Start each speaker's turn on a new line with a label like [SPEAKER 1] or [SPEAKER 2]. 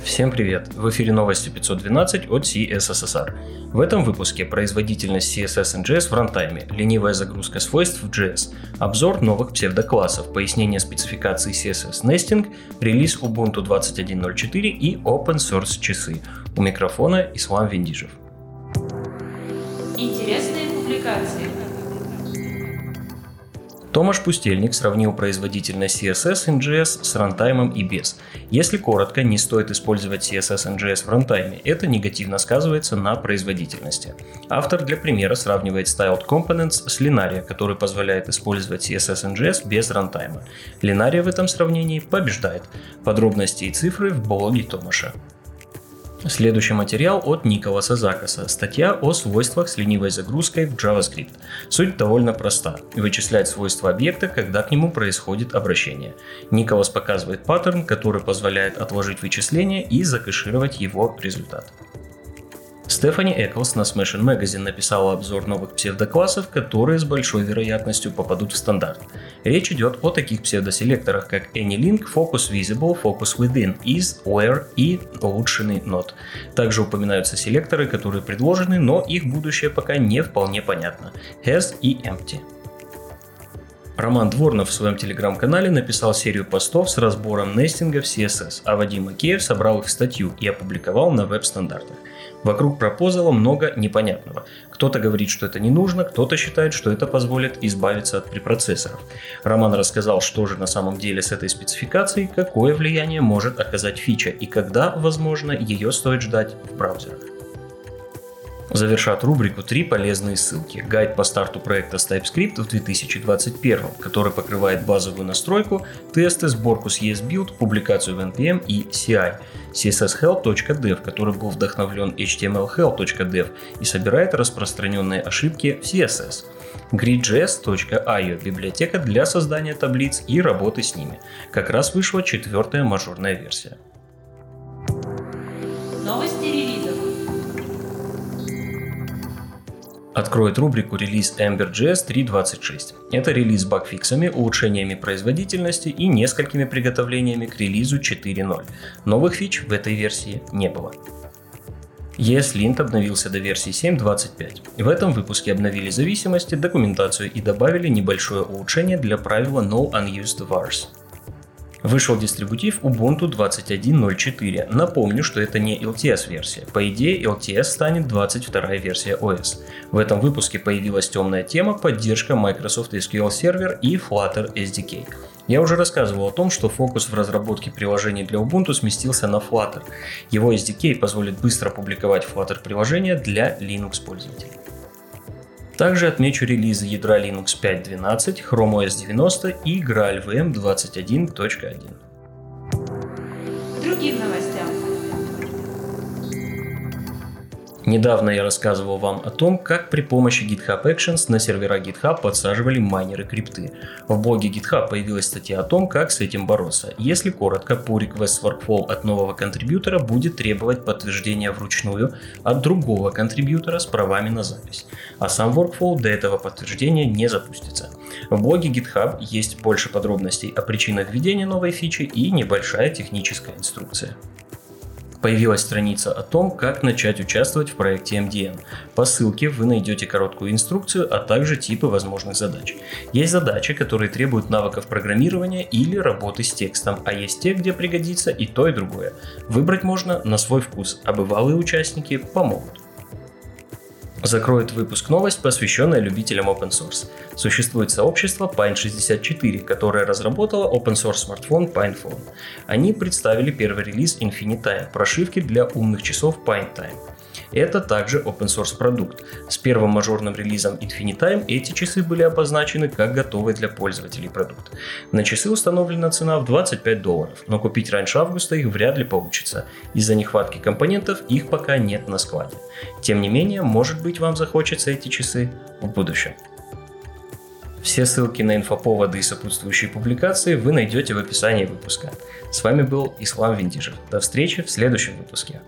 [SPEAKER 1] Всем привет! В эфире новости 512 от CSSR. В этом выпуске производительность CSS NGS в рантайме, ленивая загрузка свойств в JS, обзор новых псевдоклассов, пояснение спецификации CSS Nesting, релиз Ubuntu 21.04 и Open Source часы. У микрофона Ислам Виндижев.
[SPEAKER 2] Интересные публикации –
[SPEAKER 1] Томаш Пустельник сравнил производительность CSS NGS с рантаймом и без. Если коротко, не стоит использовать CSS NGS в рантайме, это негативно сказывается на производительности. Автор для примера сравнивает Styled Components с Linaria, который позволяет использовать CSS NGS без рантайма. Linaria в этом сравнении побеждает. Подробности и цифры в блоге Томаша. Следующий материал от Николаса Закаса. Статья о свойствах с ленивой загрузкой в JavaScript. Суть довольно проста. Вычислять свойства объекта, когда к нему происходит обращение. Николас показывает паттерн, который позволяет отложить вычисление и закэшировать его результат. Стефани Эклс на Smashing Magazine написала обзор новых псевдоклассов, которые с большой вероятностью попадут в стандарт. Речь идет о таких псевдоселекторах, как AnyLink, Focus Visible, Focus Within, Is, Where и улучшенный Not. Также упоминаются селекторы, которые предложены, но их будущее пока не вполне понятно. Has и Empty. Роман Дворнов в своем телеграм-канале написал серию постов с разбором нестинга в CSS, а Вадим Макеев собрал их в статью и опубликовал на веб-стандартах. Вокруг пропозала много непонятного. Кто-то говорит, что это не нужно, кто-то считает, что это позволит избавиться от препроцессоров. Роман рассказал, что же на самом деле с этой спецификацией, какое влияние может оказать фича и когда, возможно, ее стоит ждать в браузерах. Завершат рубрику три полезные ссылки. Гайд по старту проекта с TypeScript в 2021, который покрывает базовую настройку, тесты, сборку с ESBuild, публикацию в NPM и CI. csshelp.dev, который был вдохновлен htmlhelp.dev и собирает распространенные ошибки в CSS. gridjs.io – библиотека для создания таблиц и работы с ними. Как раз вышла четвертая мажорная версия.
[SPEAKER 2] Новости
[SPEAKER 1] Откроет рубрику релиз Ember.js 3.26. Это релиз с багфиксами, улучшениями производительности и несколькими приготовлениями к релизу 4.0. Новых фич в этой версии не было. ESLint обновился до версии 7.25. В этом выпуске обновили зависимости, документацию и добавили небольшое улучшение для правила No Unused Vars. Вышел дистрибутив Ubuntu 21.04. Напомню, что это не LTS-версия. По идее, LTS станет 22 версия OS. В этом выпуске появилась темная тема поддержка Microsoft SQL Server и Flutter SDK. Я уже рассказывал о том, что фокус в разработке приложений для Ubuntu сместился на Flutter. Его SDK позволит быстро публиковать Flutter приложения для Linux пользователей. Также отмечу релизы ядра Linux 5.12, Chrome OS 90 и Graal VM 21.1.
[SPEAKER 2] Другим новостям.
[SPEAKER 1] Недавно я рассказывал вам о том, как при помощи GitHub Actions на сервера GitHub подсаживали майнеры крипты. В блоге GitHub появилась статья о том, как с этим бороться. Если коротко, по request workflow от нового контрибьютора будет требовать подтверждения вручную от другого контрибьютора с правами на запись. А сам workflow до этого подтверждения не запустится. В блоге GitHub есть больше подробностей о причинах введения новой фичи и небольшая техническая инструкция появилась страница о том, как начать участвовать в проекте MDN. По ссылке вы найдете короткую инструкцию, а также типы возможных задач. Есть задачи, которые требуют навыков программирования или работы с текстом, а есть те, где пригодится и то, и другое. Выбрать можно на свой вкус, а бывалые участники помогут закроет выпуск новость, посвященная любителям open source. Существует сообщество Pine64, которое разработало open source смартфон PinePhone. Они представили первый релиз Infinite Time, прошивки для умных часов PineTime. Это также open source продукт. С первым мажорным релизом Infinitime эти часы были обозначены как готовый для пользователей продукт. На часы установлена цена в 25 долларов, но купить раньше августа их вряд ли получится. Из-за нехватки компонентов их пока нет на складе. Тем не менее, может быть вам захочется эти часы в будущем. Все ссылки на инфоповоды и сопутствующие публикации вы найдете в описании выпуска. С вами был Ислам Виндижев. До встречи в следующем выпуске.